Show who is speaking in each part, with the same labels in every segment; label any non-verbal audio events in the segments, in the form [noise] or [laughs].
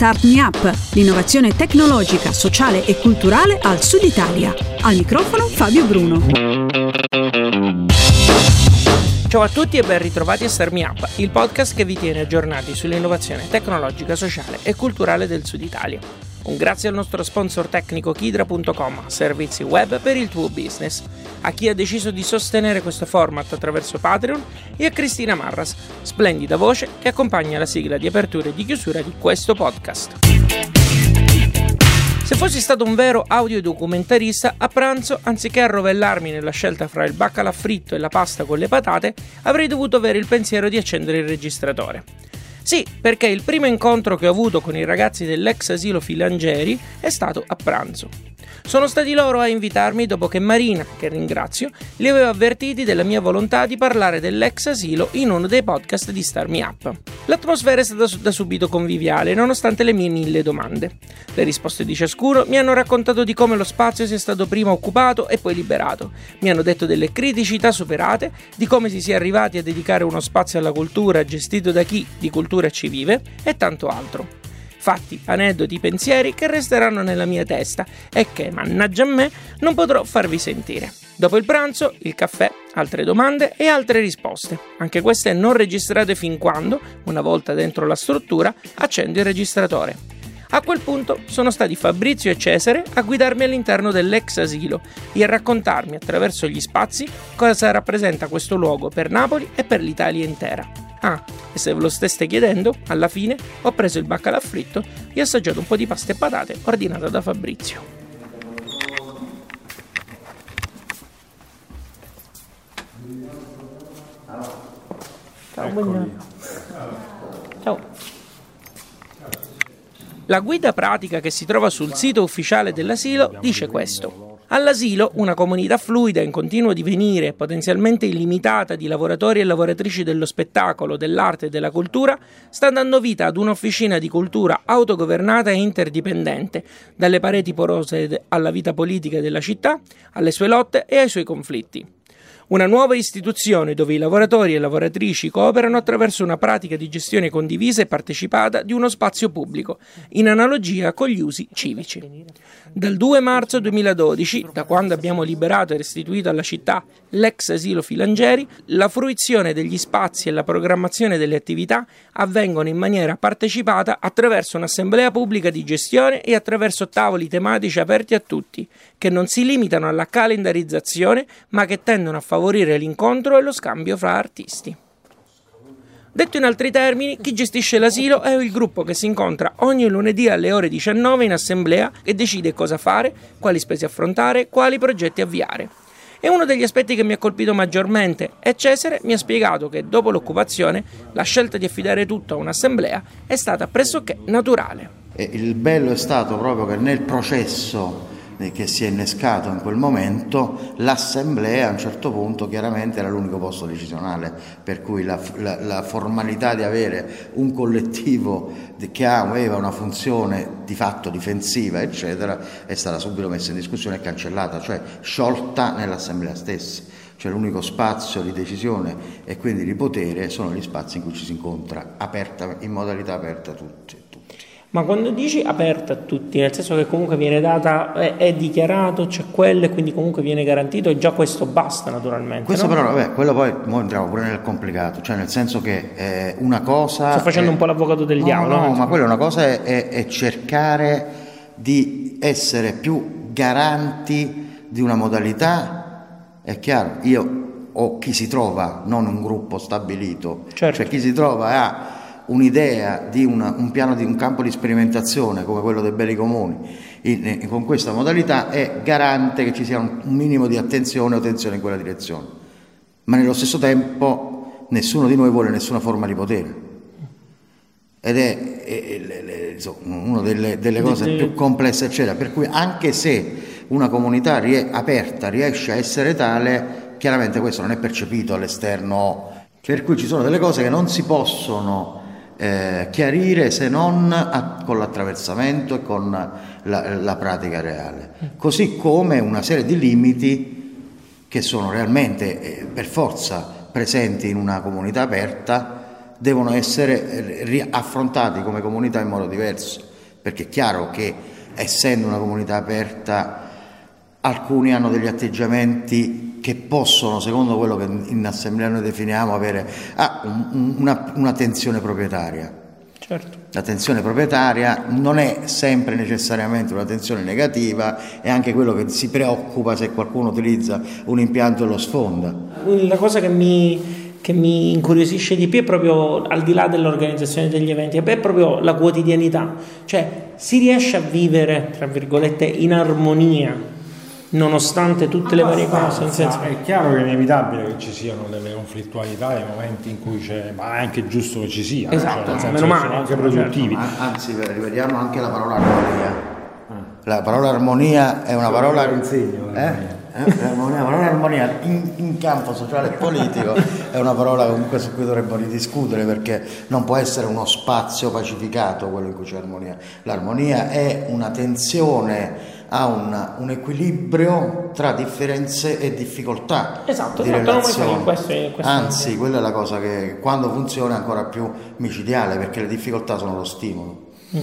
Speaker 1: Start Me Up, l'innovazione tecnologica, sociale e culturale al Sud Italia. Al microfono Fabio Bruno.
Speaker 2: Ciao a tutti e ben ritrovati a Start Me Up, il podcast che vi tiene aggiornati sull'innovazione tecnologica, sociale e culturale del Sud Italia. Un grazie al nostro sponsor tecnico Kidra.com, servizi web per il tuo business, a chi ha deciso di sostenere questo format attraverso Patreon e a Cristina Marras, splendida voce che accompagna la sigla di apertura e di chiusura di questo podcast. Se fossi stato un vero audiodocumentarista, a pranzo, anziché arrovellarmi nella scelta fra il baccalà fritto e la pasta con le patate, avrei dovuto avere il pensiero di accendere il registratore. Sì, perché il primo incontro che ho avuto con i ragazzi dell'ex asilo Filangeri è stato a pranzo. Sono stati loro a invitarmi dopo che Marina, che ringrazio, li aveva avvertiti della mia volontà di parlare dell'ex asilo in uno dei podcast di Star Me Up. L'atmosfera è stata da subito conviviale, nonostante le mie mille domande. Le risposte di ciascuno mi hanno raccontato di come lo spazio sia stato prima occupato e poi liberato. Mi hanno detto delle criticità superate, di come si sia arrivati a dedicare uno spazio alla cultura gestito da chi di cultura ci vive e tanto altro fatti, aneddoti, pensieri che resteranno nella mia testa e che, mannaggia a me, non potrò farvi sentire. Dopo il pranzo, il caffè, altre domande e altre risposte, anche queste non registrate fin quando, una volta dentro la struttura, accendo il registratore. A quel punto sono stati Fabrizio e Cesare a guidarmi all'interno dell'ex asilo e a raccontarmi attraverso gli spazi cosa rappresenta questo luogo per Napoli e per l'Italia intera. Ah, e se ve lo steste chiedendo, alla fine ho preso il baccalà fritto e assaggiato un po' di pasta e patate ordinata da Fabrizio. Ciao, buongiorno. Ciao. La guida pratica che si trova sul sito ufficiale dell'asilo dice questo. All'asilo, una comunità fluida in continuo divenire e potenzialmente illimitata di lavoratori e lavoratrici dello spettacolo, dell'arte e della cultura, sta dando vita ad un'officina di cultura autogovernata e interdipendente, dalle pareti porose alla vita politica della città, alle sue lotte e ai suoi conflitti. Una nuova istituzione dove i lavoratori e lavoratrici cooperano attraverso una pratica di gestione condivisa e partecipata di uno spazio pubblico, in analogia con gli usi civici. Dal 2 marzo 2012, da quando abbiamo liberato e restituito alla città l'ex asilo Filangeri, la fruizione degli spazi e la programmazione delle attività avvengono in maniera partecipata attraverso un'assemblea pubblica di gestione e attraverso tavoli tematici aperti a tutti, che non si limitano alla calendarizzazione, ma che tendono a favorire favorire l'incontro e lo scambio fra artisti. Detto in altri termini, chi gestisce l'asilo è il gruppo che si incontra ogni lunedì alle ore 19 in assemblea e decide cosa fare, quali spese affrontare, quali progetti avviare. E uno degli aspetti che mi ha colpito maggiormente è Cesare mi ha spiegato che dopo l'occupazione la scelta di affidare tutto a un'assemblea è stata pressoché naturale.
Speaker 3: Il bello è stato proprio che nel processo che si è innescato in quel momento, l'assemblea a un certo punto chiaramente era l'unico posto decisionale, per cui la, la, la formalità di avere un collettivo che aveva una funzione di fatto difensiva, eccetera, è stata subito messa in discussione e cancellata, cioè sciolta nell'assemblea stessa. Cioè l'unico spazio di decisione e quindi di potere sono gli spazi in cui ci si incontra aperta, in modalità aperta a tutti.
Speaker 2: Ma quando dici aperta a tutti, nel senso che comunque viene data, è, è dichiarato, c'è quello e quindi comunque viene garantito e già questo basta naturalmente.
Speaker 3: Questo
Speaker 2: no?
Speaker 3: però, vabbè, quello poi entriamo pure nel complicato, cioè nel senso che eh, una cosa...
Speaker 2: Sto facendo
Speaker 3: è...
Speaker 2: un po' l'avvocato del
Speaker 3: no,
Speaker 2: diavolo.
Speaker 3: No, no, ma quella è una cosa è, è, cercare di essere più garanti di una modalità, è chiaro, io o chi si trova, non un gruppo stabilito,
Speaker 2: certo.
Speaker 3: cioè chi si trova a un'idea di una, un piano di un campo di sperimentazione come quello dei beni comuni in, in, con questa modalità è garante che ci sia un, un minimo di attenzione o tensione in quella direzione. Ma nello stesso tempo nessuno di noi vuole nessuna forma di potere. Ed è, è, è, è una delle, delle cose più complesse, eccetera. Per cui anche se una comunità rie- aperta riesce a essere tale, chiaramente questo non è percepito all'esterno. Per cui ci sono delle cose che non si possono eh, chiarire se non a, con l'attraversamento e con la, la, pratica reale. Così come una serie di limiti che sono realmente eh, per forza presenti in una comunità aperta devono essere eh, affrontati come comunità in modo diverso. perché è chiaro che essendo una comunità aperta alcuni hanno degli atteggiamenti che possono, secondo quello che in assemblea noi definiamo, avere ah, un, una, una tensione proprietaria.
Speaker 2: Certo.
Speaker 3: La tensione proprietaria non è sempre necessariamente una tensione negativa, è anche quello che si preoccupa se qualcuno utilizza un impianto e lo sfonda.
Speaker 2: La cosa che mi, che mi incuriosisce di più è proprio al di là dell'organizzazione degli eventi, è proprio la quotidianità, cioè si riesce a vivere, tra virgolette, in armonia nonostante tutte le varie cose. Senso...
Speaker 4: È chiaro che è inevitabile che ci siano delle conflittualità nei momenti in cui c'è, ma è anche giusto che ci sia,
Speaker 2: esatto,
Speaker 4: cioè, meno male, sono anche produttivi.
Speaker 3: Certo, anzi, rivediamo anche la parola armonia. La parola armonia è una parola.
Speaker 4: Insegno,
Speaker 3: eh? Eh, la parola armonia in, in, campo sociale e politico è una parola comunque su cui dovremmo ridiscutere perché non può essere uno spazio pacificato quello in cui c'è armonia. L'armonia è una tensione ha un, un, equilibrio tra differenze e difficoltà
Speaker 2: esatto,
Speaker 3: di
Speaker 2: esatto,
Speaker 3: relazione.
Speaker 2: Questo è, questo
Speaker 3: Anzi, quella è la cosa che quando funziona è ancora più micidiale perché le difficoltà sono lo stimolo. Mm.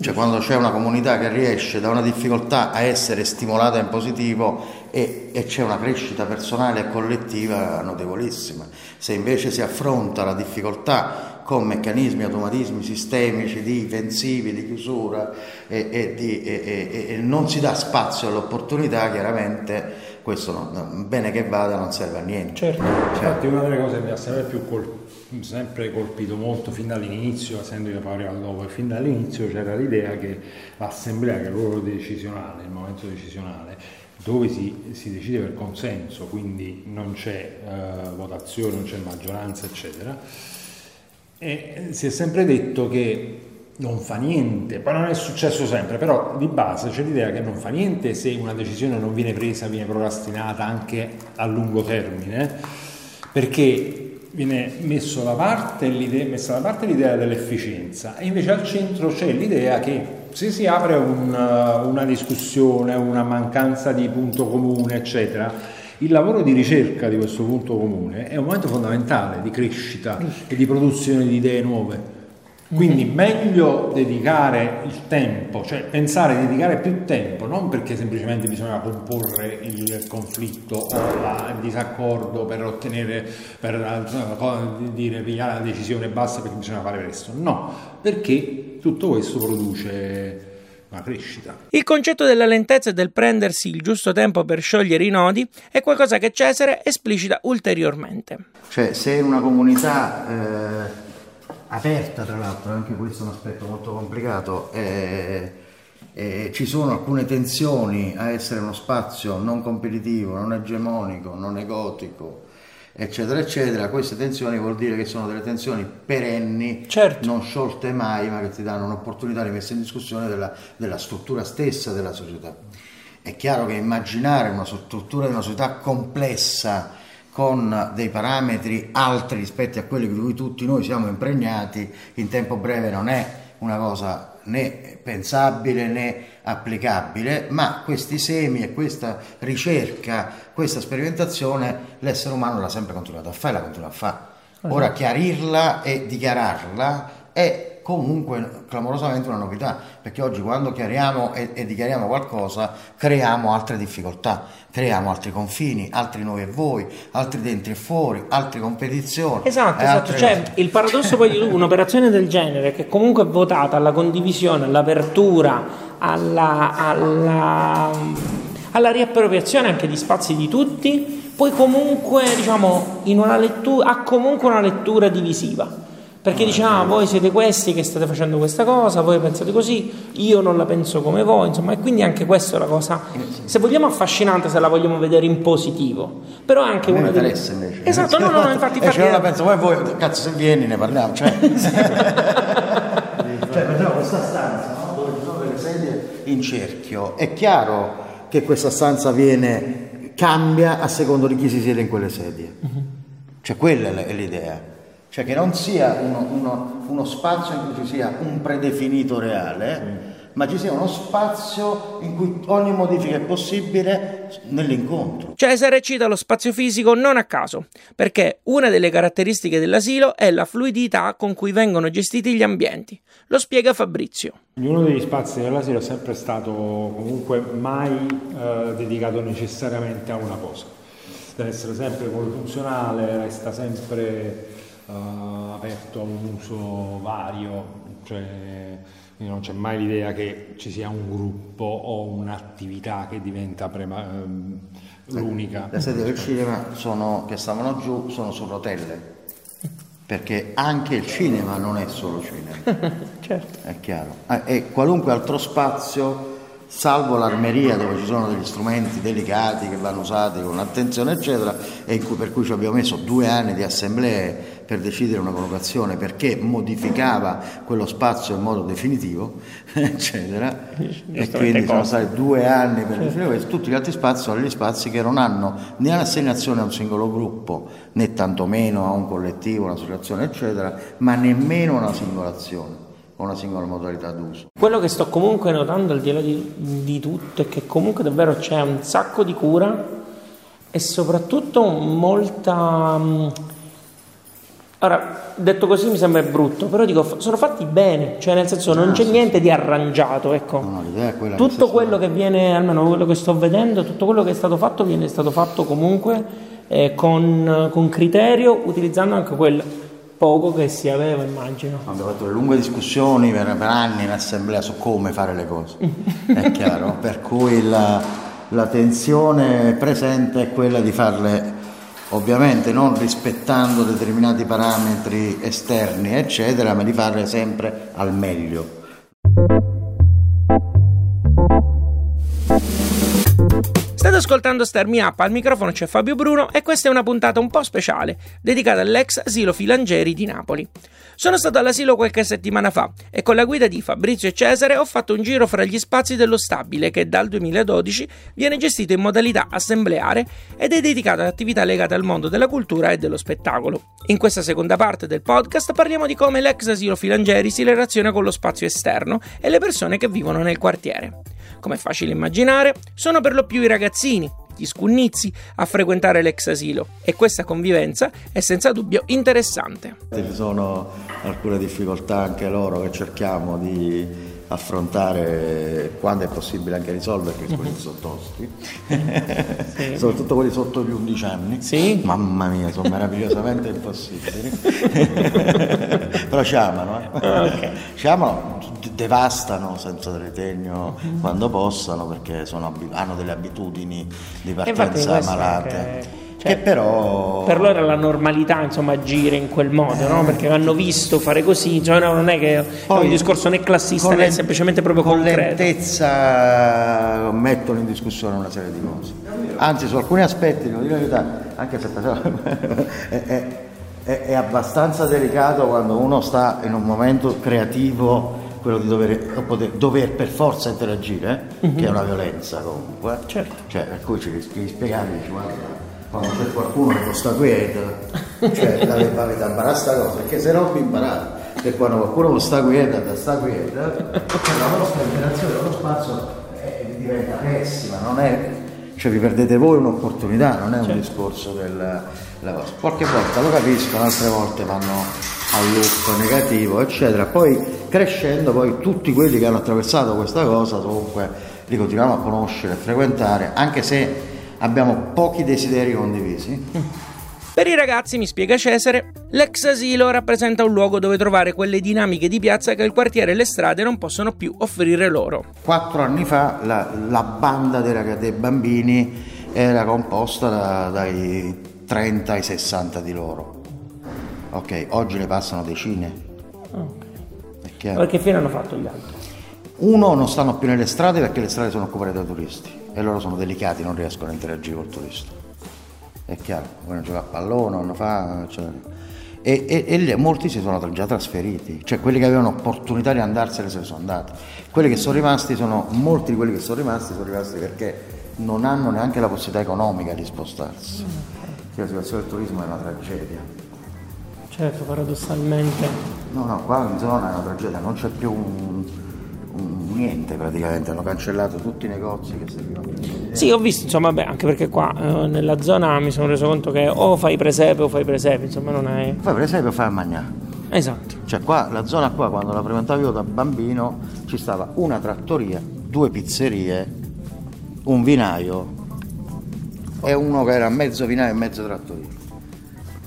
Speaker 3: Cioè quando c'è una comunità che riesce da una difficoltà a essere stimolata in positivo e, e, c'è una crescita personale e collettiva notevolissima. Se invece si affronta la difficoltà con meccanismi, automatismi sistemici difensivi, di chiusura e, e, di, e, non si dà spazio all'opportunità, chiaramente questo non, bene che vada non serve a niente.
Speaker 2: Certo.
Speaker 4: Certo. Infatti una delle cose che mi ha sempre più colpito sempre colpito molto fin dall'inizio, essendo io pari al dopo, e fin dall'inizio c'era l'idea che l'assemblea, che è il ruolo decisionale, il momento decisionale, dove si, si decide per consenso, quindi non c'è eh, votazione, non c'è maggioranza, eccetera, e si è sempre detto che non fa niente, poi non è successo sempre, però di base c'è l'idea che non fa niente se una decisione non viene presa, viene procrastinata anche a lungo termine, perché viene messa da parte l'idea dell'efficienza e invece al centro c'è l'idea che se si apre un, una discussione, una mancanza di punto comune, eccetera, il lavoro di ricerca di questo punto comune è un momento fondamentale di crescita e di produzione di idee nuove. Quindi mm-hmm. meglio dedicare il tempo, cioè pensare di dedicare più tempo, non perché semplicemente bisogna comporre il conflitto o la, il disaccordo per ottenere, per dire pigliare la decisione basta perché bisogna fare presto, no, perché tutto questo produce una crescita.
Speaker 2: Il concetto della lentezza e del prendersi il giusto tempo per sciogliere i nodi è qualcosa che Cesare esplicita ulteriormente.
Speaker 3: Cioè, se in una comunità eh, aperta, tra l'altro, anche questo è un aspetto molto complicato, eh, eh, ci sono alcune tensioni a essere uno spazio non competitivo, non egemonico, non egotico, eccetera, eccetera, queste tensioni vuol dire che sono delle tensioni perenni,
Speaker 2: certo.
Speaker 3: non sciolte mai, ma che ti danno un'opportunità di messa in discussione della, della struttura stessa della società. È chiaro che immaginare una struttura di una società complessa con dei parametri altri rispetto a quelli di cui tutti noi siamo impregnati in tempo breve non è una cosa né pensabile né applicabile, ma questi semi e questa ricerca, questa sperimentazione l'essere umano l'ha sempre continuato a fare, la continua a fare. Ora chiarirla e dichiararla è comunque clamorosamente una novità, perché oggi quando chiariamo e, e, dichiariamo qualcosa creiamo altre difficoltà, creiamo altri confini, altri noi e voi, altri dentro e fuori, altre competizioni.
Speaker 2: Esatto, esatto. Cioè, il paradosso poi di un'operazione del genere che comunque è votata alla condivisione, all'apertura, alla, alla, alla riappropriazione anche di spazi di tutti, poi comunque diciamo in una lettura, ha comunque una lettura divisiva perché dice ah voi siete questi che state facendo questa cosa, voi pensate così, io non la penso come voi, insomma, e quindi anche questa è la cosa, se vogliamo affascinante se la vogliamo vedere in positivo, però è anche una
Speaker 3: delle... invece.
Speaker 2: Esatto, no, no, no, infatti... [laughs]
Speaker 3: infatti... Non la penso, voi, voi, cazzo se vieni ne parliamo, cioè... [laughs] cioè però questa stanza, no? dove ci sono delle sedie in cerchio, è chiaro che questa stanza viene, cambia a secondo di chi si siede in quelle sedie. Uh-huh. Cioè quella è l'idea cioè che non sia uno, uno, uno spazio in cui ci sia un predefinito reale, mm. ma ci sia uno spazio in cui ogni modifica è possibile nell'incontro.
Speaker 2: Cesare cita lo spazio fisico non a caso, perché una delle caratteristiche dell'asilo è la fluidità con cui vengono gestiti gli ambienti. Lo spiega Fabrizio.
Speaker 4: Ognuno degli spazi dell'asilo è sempre stato comunque mai eh, dedicato necessariamente a una cosa. Deve essere sempre polifunzionale, resta sempre eh, aperto a un uso vario, cioè, non c'è mai l'idea che ci sia un gruppo o un'attività che diventa prema, ehm, l'unica.
Speaker 3: Le sedie del cinema sono, che stavano giù sono su rotelle perché anche il cinema non è solo cinema, [laughs]
Speaker 2: certo.
Speaker 3: è chiaro, ah, e qualunque altro spazio, salvo l'armeria dove ci sono degli strumenti delicati che vanno usati con attenzione eccetera, e per cui ci abbiamo messo due anni di assemblee per decidere una collocazione perché modificava quello spazio in modo definitivo, [laughs] eccetera, e quindi sono stati due anni per definire questo, tutti gli altri spazi sono gli spazi che non hanno né l'assegnazione a un singolo gruppo, né tantomeno a un collettivo, un'associazione, eccetera, ma nemmeno una singola azione o una singola modalità d'uso.
Speaker 2: Quello che sto comunque notando al di là di, di tutto è che comunque davvero c'è un sacco di cura e soprattutto molta Ora, detto così mi sembra brutto, però dico, sono fatti bene, cioè nel senso non c'è niente di arrangiato, ecco.
Speaker 3: No, l'idea è quella
Speaker 2: tutto quello che viene, almeno quello che sto vedendo, tutto quello che è stato fatto viene stato fatto comunque eh, con, con criterio, utilizzando anche quel poco che si aveva, immagino.
Speaker 3: Abbiamo fatto lunghe discussioni per, per anni in assemblea su come fare le cose, è chiaro, [laughs] per cui la, la tensione presente è quella di farle ovviamente non rispettando determinati parametri esterni, eccetera, ma di farle sempre al meglio.
Speaker 2: State ascoltando Star Me Up, al microfono c'è Fabio Bruno e questa è una puntata un po' speciale, dedicata all'ex asilo Filangeri di Napoli. Sono stato all'asilo qualche settimana fa e con la guida di Fabrizio e Cesare ho fatto un giro fra gli spazi dello stabile che dal 2012 viene gestito in modalità assembleare ed è dedicato ad attività legate al mondo della cultura e dello spettacolo. In questa seconda parte del podcast parliamo di come l'ex asilo Filangeri si relaziona con lo spazio esterno e le persone che vivono nel quartiere. Come è facile immaginare, sono per lo più i ragazzini, gli scunnizi a frequentare l'ex asilo e questa convivenza è senza dubbio interessante.
Speaker 3: Ci sono alcune difficoltà anche loro che cerchiamo di affrontare quando è possibile anche risolvere perché quelli sono tosti [laughs] sì. soprattutto quelli sotto gli 11 anni
Speaker 2: sì.
Speaker 3: mamma mia sono meravigliosamente impossibili [laughs] però ci amano eh? Ah, okay. ci amano devastano senza ritegno mm-hmm. quando possano perché sono, hanno delle abitudini di partenza malate.
Speaker 2: Cioè, che però... Per loro è la normalità, insomma, agire in quel modo, no? Perché hanno visto fare così, cioè no, non è che Poi, è un discorso né classista né semplicemente proprio
Speaker 3: con
Speaker 2: concreto.
Speaker 3: Con lentezza mettono in discussione una serie di cose. Anzi, su alcuni aspetti, devo dire la verità, anche se [laughs] è, è, è, è abbastanza delicato quando uno sta in un momento creativo quello di dover, poter, dover, per forza interagire, mm-hmm. che è una violenza comunque.
Speaker 2: Certo.
Speaker 3: Cioè, per cui ci devi spiegare, dici, guarda, quando c'è qualcuno che sta quieto, cioè avete imparare questa cosa, perché se no vi imparate. Che quando qualcuno sta quieto, sta quieto, la vostra interazione con lo spazio è, diventa pessima, non è, cioè vi perdete voi un'opportunità, non è un certo. discorso del cosa. Qualche volta lo capiscono, altre volte vanno al loop negativo, eccetera. Poi crescendo, poi tutti quelli che hanno attraversato questa cosa comunque li continuiamo a conoscere, a frequentare, anche se abbiamo pochi desideri condivisi.
Speaker 2: Per i ragazzi, mi spiega Cesare, l'ex asilo rappresenta un luogo dove trovare quelle dinamiche di piazza che il quartiere e le strade non possono più offrire loro.
Speaker 3: Quattro anni fa la, la banda dei, ragazzi, dei bambini era composta da, dai 30 ai 60 di loro. Ok, oggi ne passano decine.
Speaker 2: Okay. Perché fine hanno fatto gli altri?
Speaker 3: Uno, non stanno più nelle strade perché le strade sono occupate da turisti e loro sono delicati, non riescono a interagire col turista. È chiaro, vogliono giocare a pallone, non fa, eccetera. E, e, e, molti si sono già trasferiti, cioè quelli che avevano opportunità di andarsene se ne sono andati. Quelli che sono rimasti sono, molti di quelli che sono rimasti sono rimasti perché non hanno neanche la possibilità economica di spostarsi. Cioè, la situazione del turismo è una tragedia.
Speaker 2: Certo, paradossalmente.
Speaker 3: No, no, qua in zona è una tragedia, non c'è più un niente praticamente, hanno cancellato tutti i negozi che servivano.
Speaker 2: Sì, ho visto, insomma, beh, anche perché qua eh, nella zona mi sono reso conto che o fai presepe o fai presepe, insomma non è...
Speaker 3: Poi per esempio fai a mangiare.
Speaker 2: Esatto.
Speaker 3: Cioè qua, la zona qua, quando la frequentavo io da bambino, ci stava una trattoria, due pizzerie, un vinaio e uno che era mezzo vinaio e mezzo trattoria.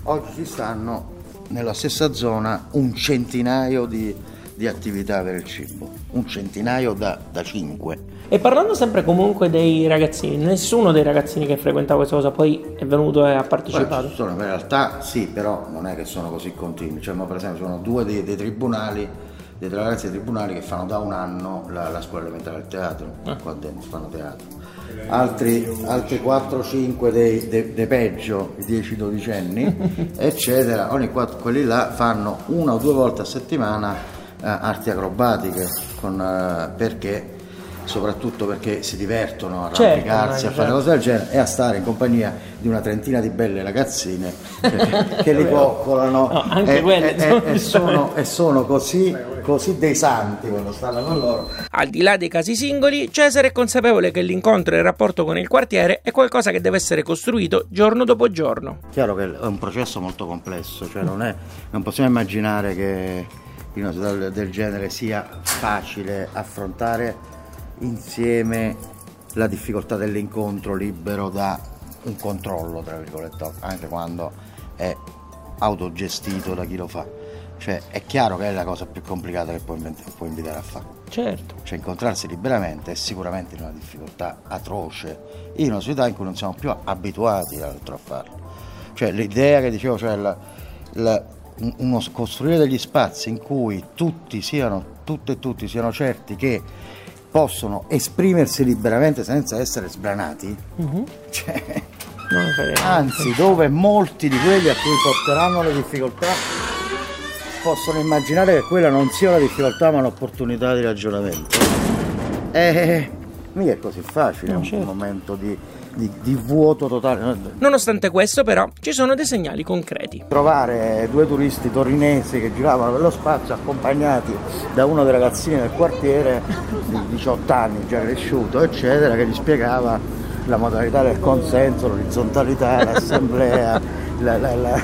Speaker 3: Oggi ci stanno nella stessa zona un centinaio di, di attività per il cibo, un centinaio da, da cinque.
Speaker 2: E parlando sempre comunque dei ragazzini, nessuno dei ragazzini che frequentava questa cosa poi è venuto e ha partecipato?
Speaker 3: Beh, sono, in realtà sì, però non è che sono così continui. Cioè, per esempio sono due dei, dei tribunali, dei tre ragazzi dei tribunali che fanno da un anno la, la scuola elementare del teatro,
Speaker 2: Ah.
Speaker 3: qua dentro fanno teatro. Altri, altri 4-5 dei, dei, dei peggio, i 10-12 anni, [laughs] eccetera, ogni quattro, quelli là fanno una o due volte a settimana eh, arti acrobatiche, con, eh, perché soprattutto perché si divertono a
Speaker 2: Certo,
Speaker 3: arrampicarsi, a fare
Speaker 2: certo.
Speaker 3: cose del genere e a stare in compagnia di una trentina di belle ragazzine che, [laughs] li coccolano
Speaker 2: No, anche
Speaker 3: e, e- e- e sono, e sono così, così dei santi quando stanno con loro.
Speaker 2: Al di là dei casi singoli, Cesare è consapevole che l'incontro e il rapporto con il quartiere è qualcosa che deve essere costruito giorno dopo giorno.
Speaker 3: Chiaro che è un processo molto complesso, cioè non, è- non possiamo immaginare che in una società del- genere sia facile affrontare insieme la difficoltà dell'incontro libero da un controllo, tra virgolette, anche quando è autogestito da chi lo fa. Cioè è chiaro che è la cosa più complicata che invent- può invitare a fare.
Speaker 2: Certo.
Speaker 3: Cioè incontrarsi liberamente è sicuramente una difficoltà atroce, in una società in cui non siamo più abituati a farlo. Cioè l'idea che dicevo, cioè la- la- uno, costruire degli spazi in cui tutti siano, tutte e tutti siano certi che possono esprimersi liberamente senza essere sbranati, cioè,
Speaker 2: Non è vero.
Speaker 3: anzi dove molti di quelli a cui porteranno le difficoltà possono immaginare che quella non sia una difficoltà ma un'opportunità di ragionamento. Eh, mica è così facile,
Speaker 2: No,
Speaker 3: un
Speaker 2: certo.
Speaker 3: momento di, di- di vuoto totale.
Speaker 2: Nonostante questo, però, ci sono dei segnali concreti.
Speaker 3: Trovare due turisti torinesi che giravano per lo spazio accompagnati da uno dei ragazzini del quartiere di 18 anni, già cresciuto, eccetera, che gli spiegava la modalità del consenso, l'orizzontalità, [laughs] l'assemblea, la- la- la-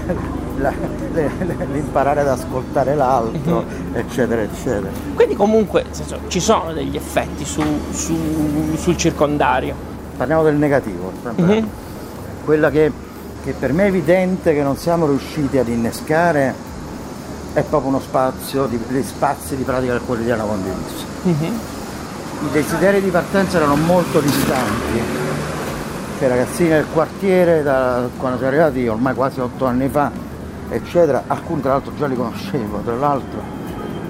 Speaker 3: la- le- le- l'imparare ad ascoltare l'altro, eccetera, eccetera.
Speaker 2: Quindi comunque senso, ci sono degli effetti su- su- sul circondario.
Speaker 3: Parliamo del negativo.
Speaker 2: Mhm.
Speaker 3: quella che, che per me è evidente che non siamo riusciti ad innescare è proprio uno spazio, di, degli spazi di pratica del quotidiano condiviso. I desideri di partenza erano molto distanti, cioè ragazzini del quartiere, da, quando siamo arrivati ormai quasi otto anni fa, eccetera, alcuni tra l'altro già li conoscevo, tra l'altro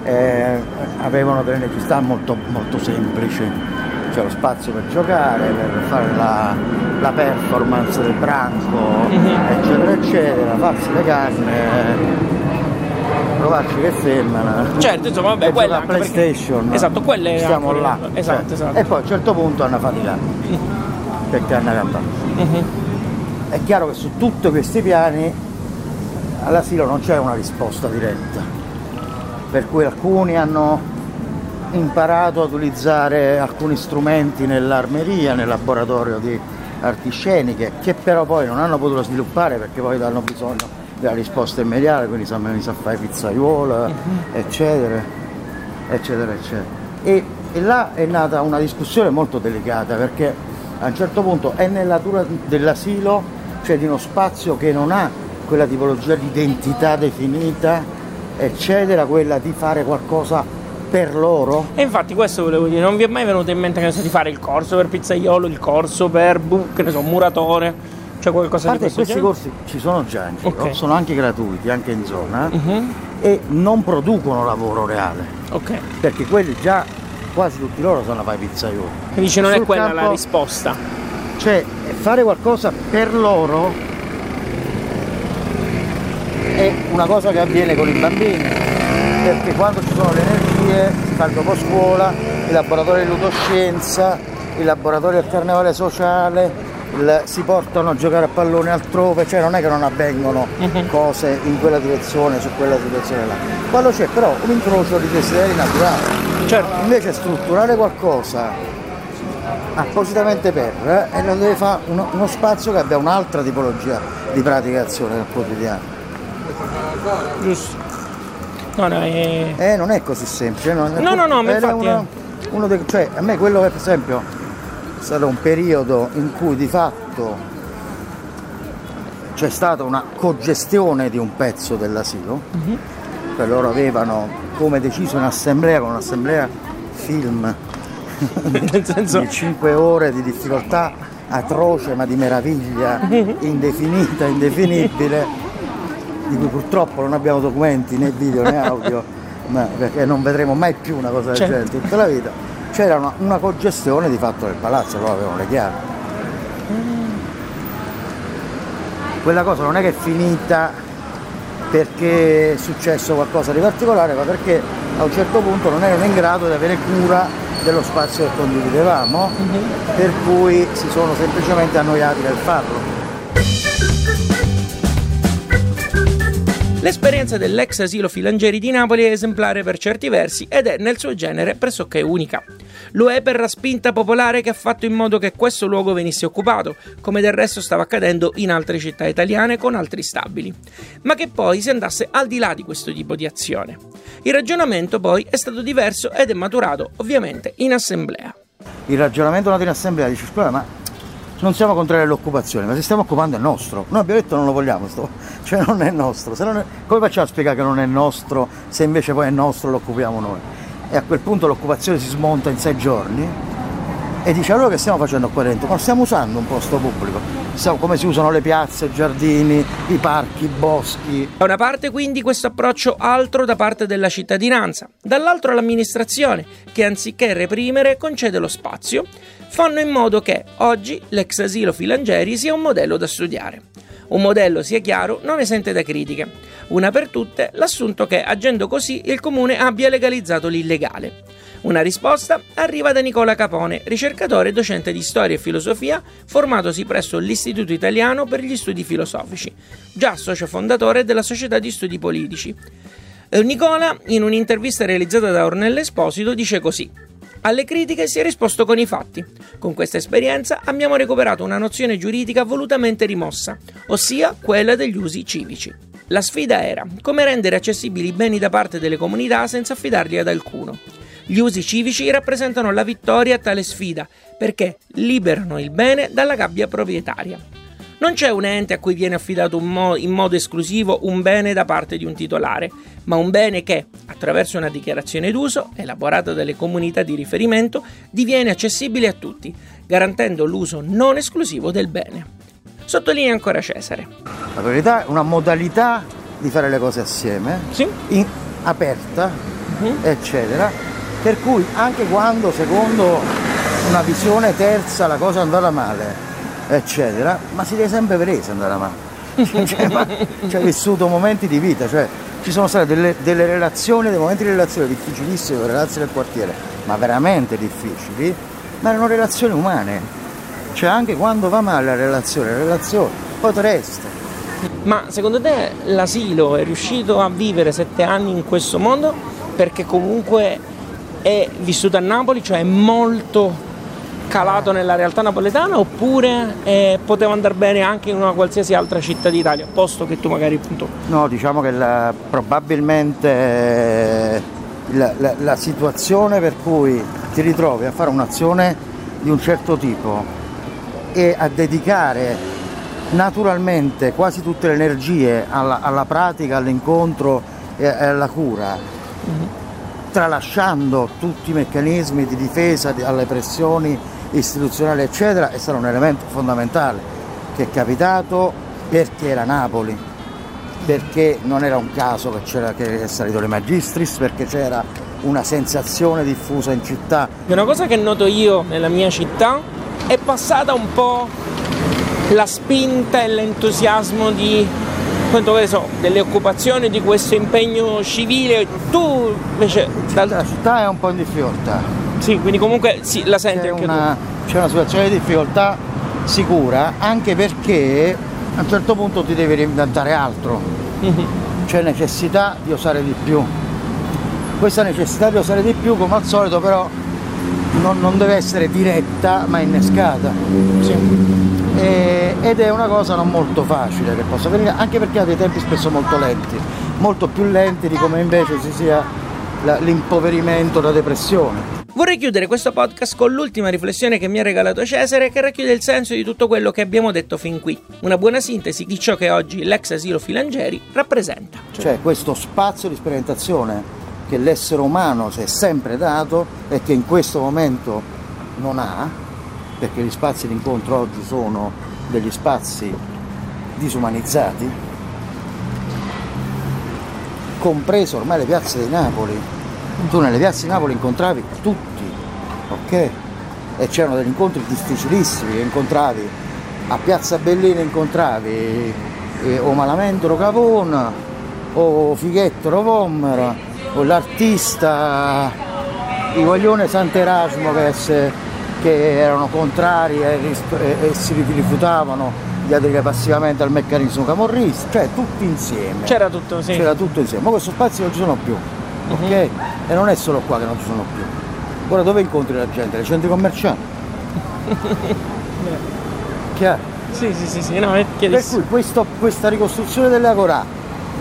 Speaker 3: eh, avevano delle necessità molto, molto semplici, cioè lo spazio per giocare, per fare la, la performance del branco, eccetera, eccetera, farsi le canne, provarci che femmina.
Speaker 2: Certo, insomma, vabbè, quella
Speaker 3: giocare a
Speaker 2: anche perché-
Speaker 3: PlayStation.
Speaker 2: Esatto, quelle
Speaker 3: Stiamo
Speaker 2: anche-
Speaker 3: là.
Speaker 2: esatto,
Speaker 3: cioè,
Speaker 2: esatto.
Speaker 3: E poi a un certo punto hanno faticato perché hanno cambiato.
Speaker 2: Mhm.
Speaker 3: È chiaro che su tutti questi piani all'asilo non c'è una risposta diretta, per cui alcuni hanno imparato a utilizzare alcuni strumenti nell'armeria, nel laboratorio di arti sceniche, che però poi non hanno potuto sviluppare perché poi hanno bisogno della risposta immediata, quindi si sono messi a fare pizzaiuola, eccetera, eccetera, eccetera. E, e là è nata una discussione molto delicata perché a un certo punto è nella natura dell'asilo, cioè di uno spazio che non ha quella tipologia di identità definita, eccetera, quella di fare qualcosa per loro.
Speaker 2: E infatti questo volevo dire, non vi è mai venuto in mente che ne so, di fare il corso per pizzaiolo, il corso per bu- che ne so, muratore, cioè qualcosa di questo
Speaker 3: questi
Speaker 2: genere?
Speaker 3: corsi ci sono già in giro,
Speaker 2: Ok.
Speaker 3: sono anche gratuiti, anche in zona,
Speaker 2: Mhm.
Speaker 3: e non producono lavoro reale,
Speaker 2: Ok.
Speaker 3: perché quelli già quasi tutti loro sono a fare pizzaioli.
Speaker 2: Quindi dice non è
Speaker 3: Sul
Speaker 2: quella la
Speaker 3: campo-
Speaker 2: risposta.
Speaker 3: Cioè fare qualcosa per loro è una cosa che avviene con i bambini, perché quando ci sono le si fa il dopo scuola, i laboratori di ludoscienza, i laboratori del carnevale sociale, il- si portano a giocare a pallone altrove, cioè non è che non avvengono cose in quella direzione, su quella situazione là. Quando c'è però un incrocio di desideri naturali,
Speaker 2: Certo.
Speaker 3: Invece strutturare qualcosa appositamente per e lo deve fare uno, uno spazio che abbia un'altra tipologia di praticazione nel quotidiano.
Speaker 2: Giusto. No, no, è...
Speaker 3: Eh, non è così semplice. No,
Speaker 2: No, no, no, ma infatti-
Speaker 3: una- uno dei- cioè, a me quello che per esempio è stato un periodo in cui di fatto c'è stata una cogestione di un pezzo dell'asilo,
Speaker 2: Mhm.
Speaker 3: che loro avevano come deciso in assemblea, con un'assemblea film [laughs]
Speaker 2: nel senso...
Speaker 3: di 5 ore di difficoltà atroce ma di meraviglia indefinita, indefinibile, [laughs] di cui purtroppo non abbiamo documenti né video né audio, [laughs] ma perché non vedremo mai più una cosa del
Speaker 2: Certo.
Speaker 3: genere in tutta la vita. C'era una, una congestione di fatto del palazzo, loro avevano le chiavi. Quella cosa non è che è finita perché è successo qualcosa di particolare, ma perché a un certo punto non erano in grado di avere cura dello spazio che condividevamo, per cui si sono semplicemente annoiati nel farlo.
Speaker 2: L'esperienza dell'ex asilo Filangeri di Napoli è esemplare per certi versi ed è nel suo genere pressoché unica. Lo è per la spinta popolare che ha fatto in modo che questo luogo venisse occupato, come del resto stava accadendo in altre città italiane con altri stabili, ma che poi si andasse al di là di questo tipo di azione. Il ragionamento poi è stato diverso ed è maturato ovviamente in assemblea.
Speaker 3: Il ragionamento nato in assemblea dice scusa ma non siamo contrari all'occupazione, ma se stiamo occupando è nostro. Noi abbiamo detto non lo vogliamo, sto- [laughs] cioè non è nostro. Non è- come facciamo a spiegare che non è nostro se invece poi è nostro lo occupiamo noi? E a quel punto l'occupazione si smonta in sei giorni e dice allora che stiamo facendo qua dentro? Ma stiamo usando un posto pubblico, come si usano le piazze, i giardini, i parchi, i boschi,
Speaker 2: Da una parte quindi questo approccio altro da parte della cittadinanza, dall'altro l'amministrazione che anziché reprimere concede lo spazio, fanno in modo che oggi l'ex asilo Filangeri sia un modello da studiare. Un modello, sia chiaro, non esente da critiche. Una per tutte, l'assunto che agendo così il comune abbia legalizzato l'illegale. Una risposta arriva da Nicola Capone, ricercatore e docente di storia e filosofia, formatosi presso l'Istituto Italiano per gli Studi Filosofici, già socio fondatore della Società di Studi Politici. Eh, Nicola, in un'intervista realizzata da Ornella Esposito, dice così: alle critiche si è risposto con i fatti. Con questa esperienza abbiamo recuperato una nozione giuridica volutamente rimossa, ossia quella degli usi civici. La sfida era come rendere accessibili i beni da parte delle comunità senza affidarli ad alcuno. Gli usi civici rappresentano la vittoria a tale sfida perché liberano il bene dalla gabbia proprietaria. Non c'è un ente a cui viene affidato mo- in modo esclusivo un bene da parte di un titolare, ma un bene che, attraverso una dichiarazione d'uso elaborata dalle comunità di riferimento, diviene accessibile a tutti, garantendo l'uso non esclusivo del bene. Sottolinea ancora Cesare.
Speaker 3: La priorità è una modalità di fare le cose assieme,
Speaker 2: Sì?
Speaker 3: in- aperta,
Speaker 2: Mhm.
Speaker 3: eccetera, per cui anche quando secondo una visione terza la cosa è andata male, eccetera, ma si deve sempre vedere se andata [laughs] male. cioè, ma ci hai vissuto momenti di vita, cioè ci sono state delle, delle relazioni, dei momenti di relazione difficilissimi con le ragazze del quartiere, ma veramente difficili, ma erano relazioni umane. Cioè anche quando va male la relazione, la relazione, poi te resta.
Speaker 2: Ma secondo te l'asilo è riuscito a vivere sette anni in questo mondo perché comunque è vissuto a Napoli, cioè è molto calato nella realtà napoletana oppure eh, poteva andare bene anche in una qualsiasi altra città d'Italia, posto che tu magari appunto...
Speaker 3: No, diciamo che la- probabilmente eh, la, la- la situazione per cui ti ritrovi a fare un'azione di un certo tipo e a dedicare naturalmente quasi tutte le energie alla, alla pratica, all'incontro e alla cura, tralasciando tutti i meccanismi di difesa di- alle pressioni istituzionali eccetera, è stato un elemento fondamentale che è capitato perché era Napoli, perché non era un caso che, c'era, che è salito le magistris, perché c'era una sensazione diffusa in città.
Speaker 2: Una cosa che noto io nella mia città è passata un po' la spinta e l'entusiasmo di quanto che so, delle occupazioni, di questo impegno civile. Tu invece dal-
Speaker 3: La città è un po' in difficoltà,
Speaker 2: sì, quindi comunque sì, la senti
Speaker 3: c'è
Speaker 2: anche
Speaker 3: una, c'è una situazione di difficoltà sicura, anche perché a un certo punto ti devi reinventare altro,
Speaker 2: tu. Mhm.
Speaker 3: c'è necessità di osare di più. questa necessità di osare di più come al solito però non, non deve essere diretta ma innescata sì. e, ed è una cosa non molto facile che possa venire anche perché ha dei tempi spesso molto lenti molto più lenti di come invece si sia la, l'impoverimento la depressione
Speaker 2: Vorrei chiudere questo podcast con l'ultima riflessione che mi ha regalato Cesare che racchiude il senso di tutto quello che abbiamo detto fin qui. Una buona sintesi di ciò che oggi l'ex asilo Filangeri rappresenta.
Speaker 3: Cioè questo spazio di sperimentazione che l'essere umano si è sempre dato e che in questo momento non ha, perché gli spazi di incontro oggi sono degli spazi disumanizzati, compreso ormai le piazze di Napoli tu nelle piazze di Napoli incontravi tutti, ok? E c'erano degli incontri difficilissimi che incontravi a Piazza Bellina incontravi eh, o Malamendro Cavona o Fighetto Rovomera o l'artista Ivaglione Sant'Erasmo che, se, che erano contrari e, e, e si rifiutavano di aderire passivamente al meccanismo camorrista, cioè tutti insieme.
Speaker 2: C'era tutto, sì.
Speaker 3: C'era tutto insieme, ma questo spazio non ci sono più ok? E non è solo qua che non ci sono più. Ora dove incontri la gente? Nei centri commerciali? [laughs] Chiaro?
Speaker 2: Sì, sì, sì, sì, no, è
Speaker 3: Per cui questo, questa ricostruzione dell'Agorà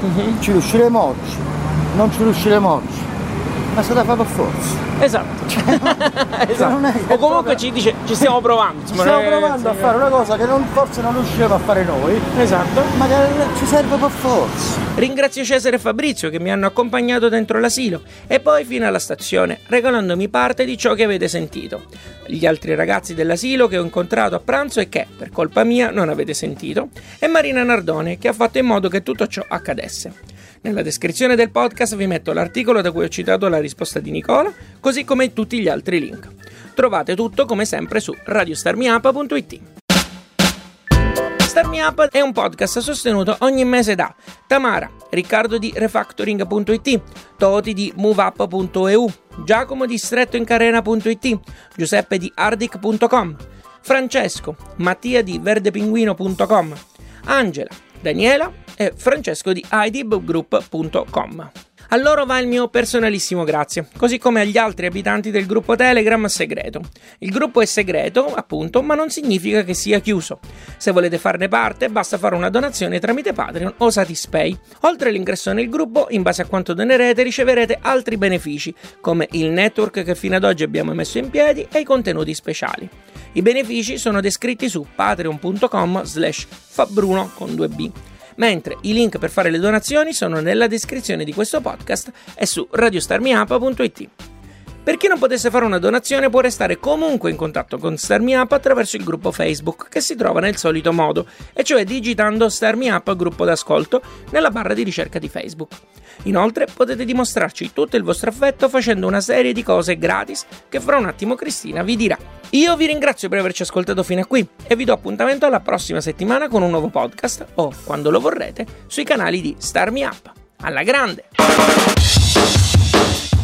Speaker 3: uh-huh. ci riusciremo oggi, non ci riusciremo oggi, ma se la fa per forza.
Speaker 2: Esatto. Cioè, [laughs] esatto. o comunque ci dice ci stiamo provando.
Speaker 3: Ci stiamo provando a fare una cosa che non, forse non riusciremo a fare noi.
Speaker 2: Esatto.
Speaker 3: Ma che ci serve per forza.
Speaker 2: Ringrazio Cesare e Fabrizio che mi hanno accompagnato dentro l'asilo e poi fino alla stazione, regalandomi parte di ciò che avete sentito. Gli altri ragazzi dell'asilo che ho incontrato a pranzo e che, per colpa mia, non avete sentito, e Marina Nardone che ha fatto in modo che tutto ciò accadesse. Nella descrizione del podcast vi metto l'articolo da cui ho citato la risposta di Nicola, così come tutti gli altri link. Trovate tutto come sempre su radiostarmiup.it. Starmi Up è un podcast sostenuto ogni mese da Tamara, Riccardo di Refactoring.it, Toti di MoveUp.eu, Giacomo di StrettoInCarena.it, Giuseppe di Ardic.com, Francesco, Mattia di VerdePinguino.com, Angela, Daniela e Francesco di idibgroup.com. A loro va il mio personalissimo grazie, così come agli altri abitanti del gruppo Telegram segreto. Il gruppo è segreto, appunto, ma non significa che sia chiuso. Se volete farne parte, basta fare una donazione tramite Patreon o Satispay. Oltre all'ingresso nel gruppo, in base a quanto donerete, riceverete altri benefici, come il network che fino ad oggi abbiamo messo in piedi e i contenuti speciali. I benefici sono descritti su patreon.com slash fabbruno con 2b mentre i link per fare le donazioni sono nella descrizione di questo podcast e su radiostarmiup.it. Per chi non potesse fare una donazione può restare comunque in contatto con Starmi Up attraverso il gruppo Facebook che si trova nel solito modo, e cioè digitando Starmi Up gruppo d'ascolto nella barra di ricerca di Facebook. Inoltre potete dimostrarci tutto il vostro affetto facendo una serie di cose gratis che fra un attimo Cristina vi dirà. Io vi ringrazio per averci ascoltato fino a qui e vi do appuntamento alla prossima settimana con un nuovo podcast o, quando lo vorrete, sui canali di Starmi Up. Alla grande!